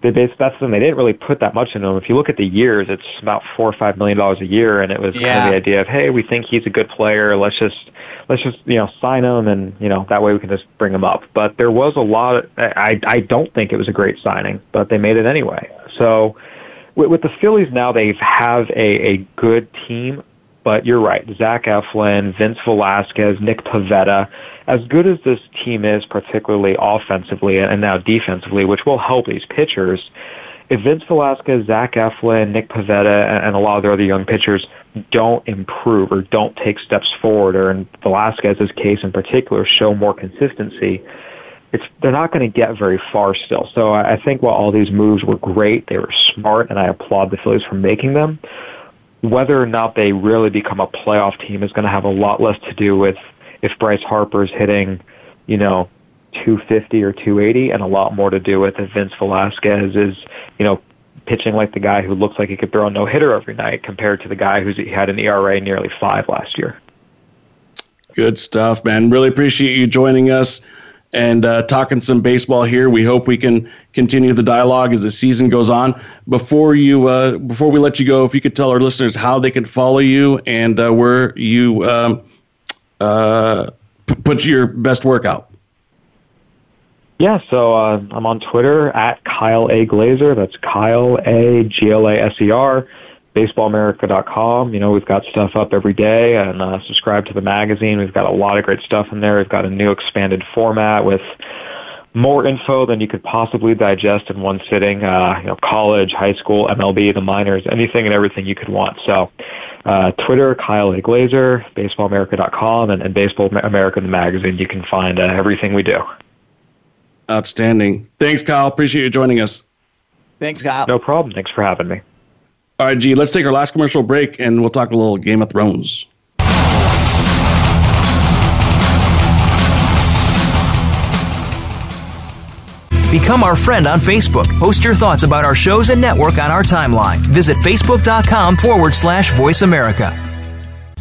they basically that's the thing. They didn't really put that much into him. If you look at the years, it's about four or five million dollars a year, and it was yeah. kind of the idea of, hey, we think he's a good player. Let's just let's just you know sign him, and you know that way we can just bring him up. But there was a lot. Of, I I don't think it was a great signing, but they made it anyway. So with, with the Phillies now, they have a a good team. But you're right, Zach Eflin, Vince Velasquez, Nick Pivetta as good as this team is, particularly offensively and now defensively, which will help these pitchers, if Vince Velasquez, Zach Eflin, Nick Pivetta, and a lot of their other young pitchers don't improve or don't take steps forward, or in Velasquez's case in particular, show more consistency, it's they're not going to get very far still. So I think while all these moves were great, they were smart, and I applaud the Phillies for making them. Whether or not they really become a playoff team is going to have a lot less to do with if Bryce Harper is hitting, you know, 250 or 280, and a lot more to do with if Vince Velasquez is, you know, pitching like the guy who looks like he could throw a no hitter every night compared to the guy who's had an ERA nearly five last year. Good stuff, man. Really appreciate you joining us and uh, talking some baseball here. We hope we can continue the dialogue as the season goes on. Before you, uh, before we let you go, if you could tell our listeners how they can follow you and uh, where you. Um, uh, put your best work out? Yeah, so uh, I'm on Twitter at Kyle A. Glaser. That's Kyle A. G L A S E R. BaseballAmerica.com. You know, we've got stuff up every day and uh, subscribe to the magazine. We've got a lot of great stuff in there. We've got a new expanded format with more info than you could possibly digest in one sitting. Uh, you know, college, high school, MLB, the minors, anything and everything you could want. So uh, Twitter, Kyle A. Glaser, BaseballAmerica.com, and, and Baseball America, the magazine. You can find uh, everything we do. Outstanding. Thanks, Kyle. Appreciate you joining us. Thanks, Kyle. No problem. Thanks for having me. All right, G, let's take our last commercial break and we'll talk a little Game of Thrones. Become our friend on Facebook. Post your thoughts about our shows and network on our timeline. Visit facebook.com forward slash voice America.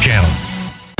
Channel.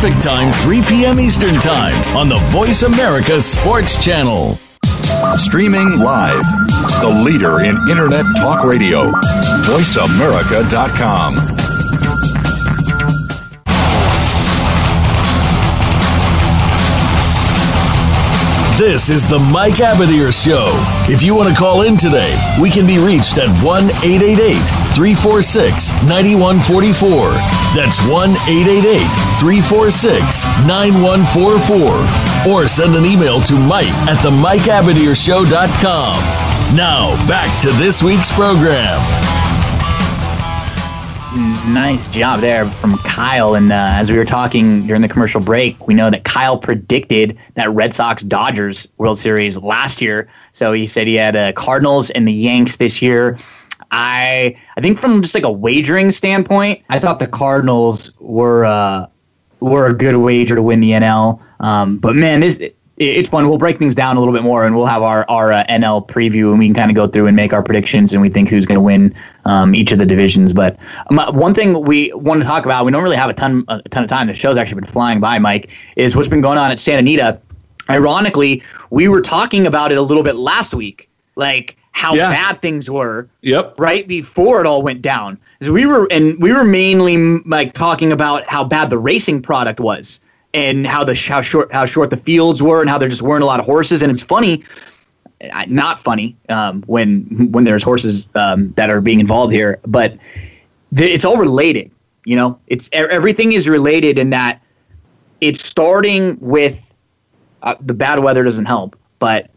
Pacific Time, 3 p.m. Eastern Time on the Voice America Sports Channel. Streaming live, the leader in Internet talk radio, voiceamerica.com. This is the Mike Abadir Show. If you want to call in today, we can be reached at 1 888 346 9144. That's 1 888 346 9144. Or send an email to Mike at the MikeAbadirshow.com. Now, back to this week's program nice job there from Kyle. And uh, as we were talking during the commercial break, we know that Kyle predicted that Red Sox Dodgers World Series last year. So he said he had uh, Cardinals and the Yanks this year. I I think from just like a wagering standpoint, I thought the Cardinals were uh, were a good wager to win the NL. Um, but man, this it's fun. We'll break things down a little bit more, and we'll have our our uh, NL preview, and we can kind of go through and make our predictions, and we think who's going to win um, each of the divisions. But one thing we want to talk about, we don't really have a ton a ton of time. The show's actually been flying by, Mike. Is what's been going on at Santa Anita. Ironically, we were talking about it a little bit last week, like how yeah. bad things were. Yep. Right before it all went down, we were and we were mainly like talking about how bad the racing product was and how the how short how short the fields were and how there just weren't a lot of horses. And it's funny, not funny um, when when there's horses um, that are being involved here, but th- it's all related. You know, it's everything is related in that it's starting with uh, the bad weather doesn't help, but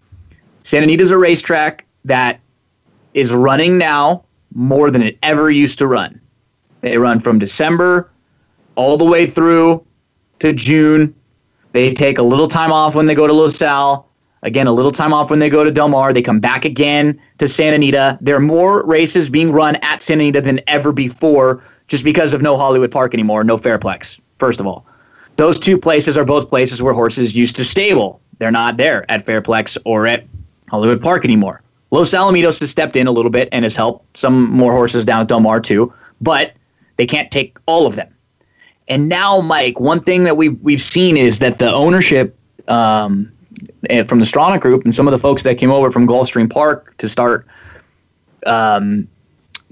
Santa Anita is a racetrack that is running now more than it ever used to run. They run from December all the way through to June. They take a little time off when they go to Los Al. Again, a little time off when they go to Del Mar. They come back again to Santa Anita. There are more races being run at Santa Anita than ever before just because of no Hollywood Park anymore, no Fairplex, first of all. Those two places are both places where horses used to stable. They're not there at Fairplex or at Hollywood Park anymore. Los Alamitos has stepped in a little bit and has helped some more horses down at Del Mar too, but they can't take all of them. And now, Mike, one thing that we've we've seen is that the ownership um, eh, from the Stronach Group and some of the folks that came over from Gulfstream Park to start um,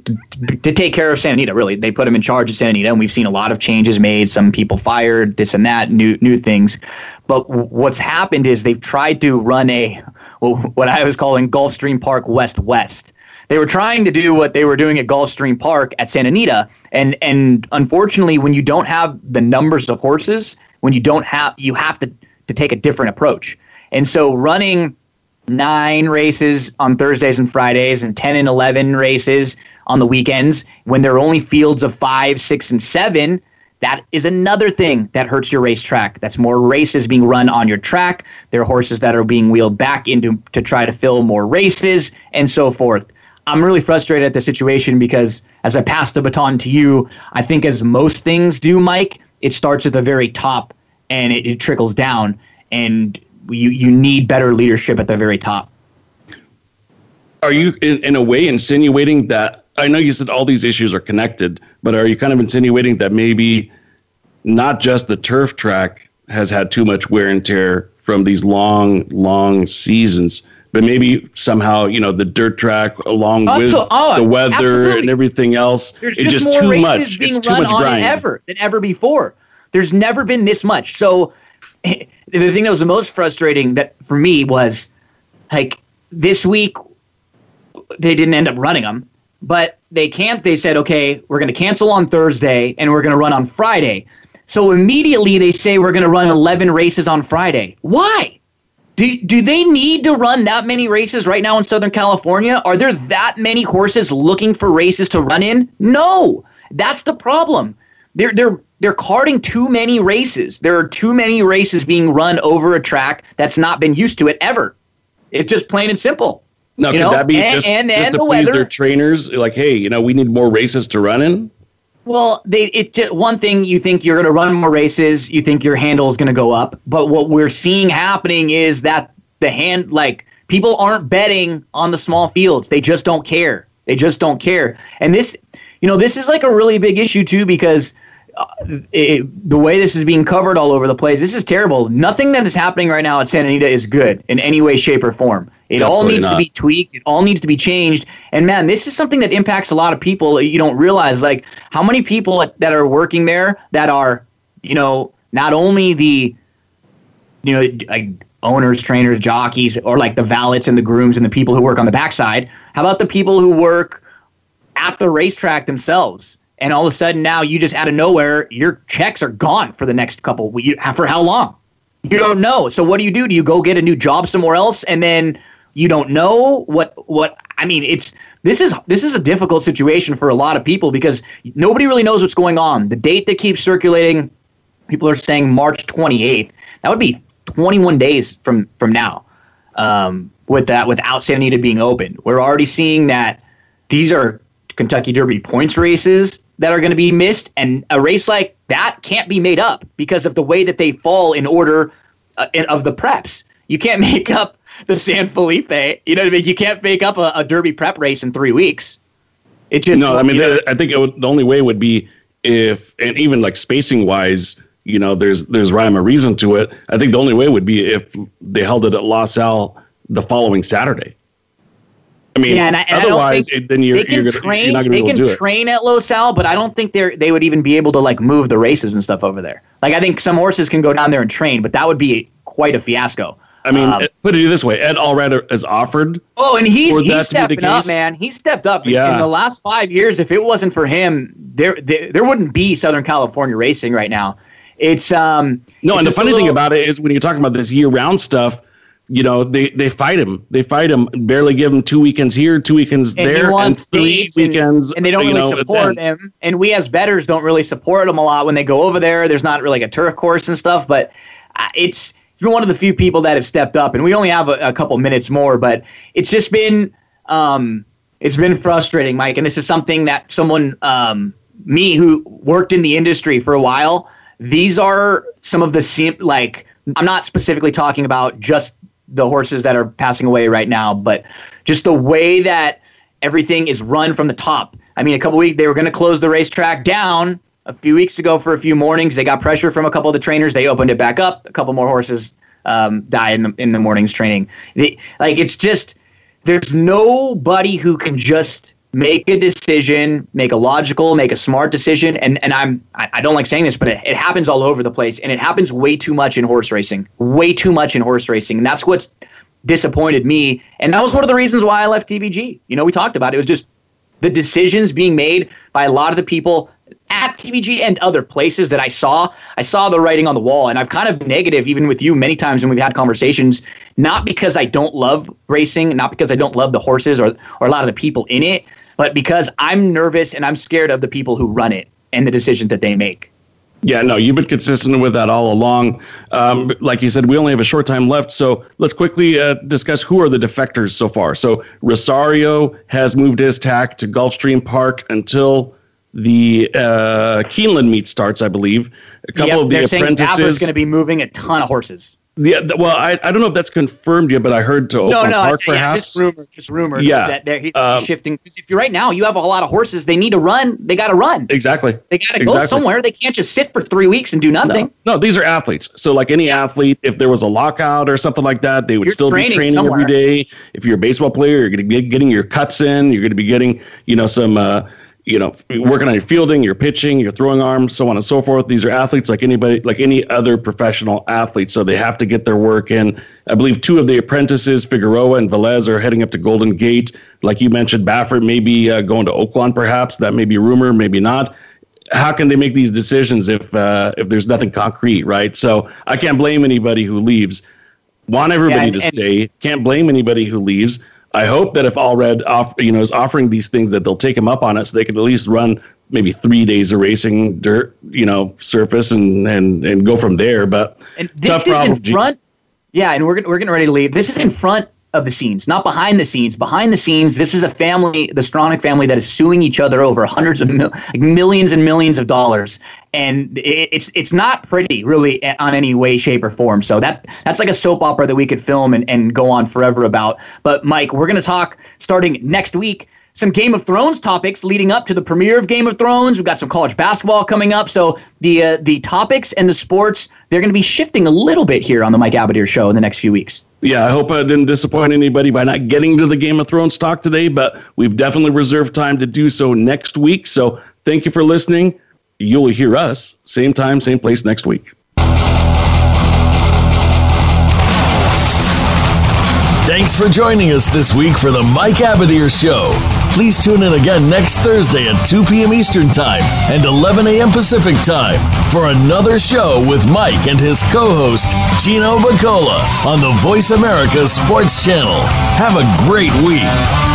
to, to, take care of Santa Anita. Really, they put him in charge of Santa Anita, and we've seen a lot of changes made. Some people fired, this and that, new new things. But what's happened is they've tried to run a what I was calling Gulfstream Park West West. They were trying to do what they were doing at Gulfstream Park at Santa Anita, and and unfortunately, when you don't have the numbers of horses, when you don't have, you have to to take a different approach. And so running nine races on Thursdays and Fridays and 10 and 11 races on the weekends when there are only fields of five, six, and seven, that is another thing that hurts your racetrack. That's more races being run on your track. There are horses that are being wheeled back into to try to fill more races and so forth. I'm really frustrated at the situation because as I pass the baton to you, I think as most things do, Mike, it starts at the very top and it, it trickles down, and you you need better leadership at the very top. Are you in, in a way insinuating that? I know you said all these issues are connected, but are you kind of insinuating that maybe not just the turf track has had too much wear and tear from these long, long seasons, but maybe somehow you know the dirt track along with oh, the weather absolutely. and everything else. There's it's just, just too much. Being it's run too much on ever than ever before. There's never been this much. So the thing that was the most frustrating that for me was like this week they didn't end up running them, but they can't. They said, okay, we're going to cancel on Thursday and we're going to run on Friday. So immediately they say we're going to run 11 races on Friday. Why? Do, do they need to run that many races right now in Southern California? Are there that many horses looking for races to run in? No. That's the problem. They're they're they're carting too many races. There are too many races being run over a track that's not been used to it ever. It's just plain and simple. No, could know? that be and, just, and, just and to the please weather. their trainers? Like, hey, you know, we need more races to run in. Well, they it one thing you think you're going to run more races, you think your handle is going to go up, but what we're seeing happening is that the hand like people aren't betting on the small fields. They just don't care. They just don't care. And this, you know, this is like a really big issue too because Uh, it, the way this is being covered all over the place, this is terrible. Nothing that is happening right now at Santa Anita is good in any way, shape, or form. It Absolutely all needs not. to be tweaked. It all needs to be changed. And man, this is something that impacts a lot of people. You don't realize like how many people that are working there that are, you know, not only the, you know, like owners, trainers, jockeys, or like the valets and the grooms and the people who work on the backside. How about the people who work at the racetrack themselves? And all of a sudden now you just out of nowhere, your checks are gone for the next couple for how long? You don't know. So what do you do? Do you go get a new job somewhere else and then you don't know what what I mean, it's this is this is a difficult situation for a lot of people because nobody really knows what's going on. The date that keeps circulating, people are saying March 28th. That would be 21 days from from now. Um, with that, without Santa Anita being open, we're already seeing that these are Kentucky Derby points races that are going to be missed, and a race like that can't be made up because of the way that they fall in order uh, of the preps. You can't make up the San Felipe. You know what I mean? You can't fake up a, a Derby prep race in three weeks. It just no. I mean, I think would, the only way would be if, and even like spacing wise, you know, there's there's rhyme or reason to it. I think the only way would be if they held it at Los Al the following Saturday. I mean, yeah, and I, and otherwise, it, then you're, you're, gonna, train, you're not going to be able to do it. They can train at Salle, but I don't think they they would even be able to like move the races and stuff over there. Like I think some horses can go down there and train, but that would be quite a fiasco. I mean, um, put it this way: Ed Allred has offered. Oh, and he's he's stepping up, man. He stepped up. Yeah. In the last five years, if it wasn't for him, there there, there wouldn't be Southern California racing right now. It's um. No, it's and the funny little, thing about it is when you're talking about this year-round stuff, you know, they they fight him. They fight him. Barely give him two weekends here, two weekends and there, and three weekends. And, and they don't really know, support him. And we as betters don't really support him a lot when they go over there. There's not really like a turf course and stuff, but uh, it's been one of the few people that have stepped up, and we only have a, a couple minutes more, but it's just been um, it's been frustrating, Mike. And this is something that someone um, me who worked in the industry for a while. These are some of the like I'm not specifically talking about just the horses that are passing away right now, but just the way that everything is run from the top. I mean, a couple weeks they were going to close the racetrack down a few weeks ago for a few mornings. They got pressure from a couple of the trainers. They opened it back up. A couple more horses um, die in the in the morning's training. They, like it's just there's nobody who can just make a decision, make a logical, make a smart decision. And and I'm I, don't like saying this, but it, it happens all over the place, and it happens way too much in horse racing. Way too much in horse racing, and that's what's disappointed me. And that was one of the reasons why I left TVG. You know, we talked about it. It was just the decisions being made by a lot of the people at TVG and other places that I saw, I saw the writing on the wall, and I've kind of negative even with you many times when we've had conversations. Not because I don't love racing, not because I don't love the horses or or a lot of the people in it, but because I'm nervous and I'm scared of the people who run it and the decisions that they make. Yeah, no, you've been consistent with that all along. Um, like you said, we only have a short time left, so let's quickly uh, discuss who are the defectors so far. So Rosario has moved his tack to Gulfstream Park until the uh, Keeneland meet starts, I believe. A couple yep, of the apprentices. Saying going to be moving a ton of horses. Yeah, well, I, I don't know if that's confirmed yet, but I heard to no, Oaklawn no, Park yeah, perhaps. just rumor, just rumor. Yeah, that he's um, shifting. Because if you're right now, you have a lot of horses. They need to run. They got to run. Exactly. They got to exactly. go somewhere. They can't just sit for three weeks and do nothing. No, no these are athletes. So, like any athlete, if there was a lockout or something like that, they would you're still training be training somewhere. every day. If you're a baseball player, you're going to be getting your cuts in. You're going to be getting, you know, some. Uh, you know, working on your fielding, your pitching, your throwing arm, so on and so forth. These are athletes like anybody, like any other professional athlete. So they have to get their work in. I believe two of the apprentices, Figueroa and Velez, are heading up to Golden Gate. Like you mentioned, Baffert may be uh, going to Oaklawn, perhaps. That may be rumor, maybe not. How can they make these decisions if uh, if there's nothing concrete, right? So I can't blame anybody who leaves. Want everybody yeah, and, to stay. Can't blame anybody who leaves. I hope that if Allred off, you know, is offering these things, that they'll take them up on it, so they can at least run maybe three days of racing dirt, you know, surface, and and and go from there. But and this is in front. Yeah, and we're we're getting ready to leave. This is in front of the scenes, not behind the scenes. Behind the scenes, this is a family, the Stronach family, that is suing each other over hundreds of mil- like millions and millions of dollars, and it's it's not pretty, really, on any way, shape, or form. So that that's like a soap opera that we could film and, and go on forever about. But Mike, we're going to talk starting next week some Game of Thrones topics leading up to the premiere of Game of Thrones. We've got some college basketball coming up, so the uh, the topics and the sports they're going to be shifting a little bit here on the Mike Abadir Show in the next few weeks. Yeah, I hope I didn't disappoint anybody by not getting to the Game of Thrones talk today, but we've definitely reserved time to do so next week. So thank you for listening. You'll hear us same time, same place next week. Thanks for joining us this week for the Mike Abadir Show. Please tune in again next Thursday at 2 p.m. Eastern Time and 11 a.m. Pacific Time for another show with Mike and his co-host Gino Bacola on the Voice America Sports Channel. Have a great week.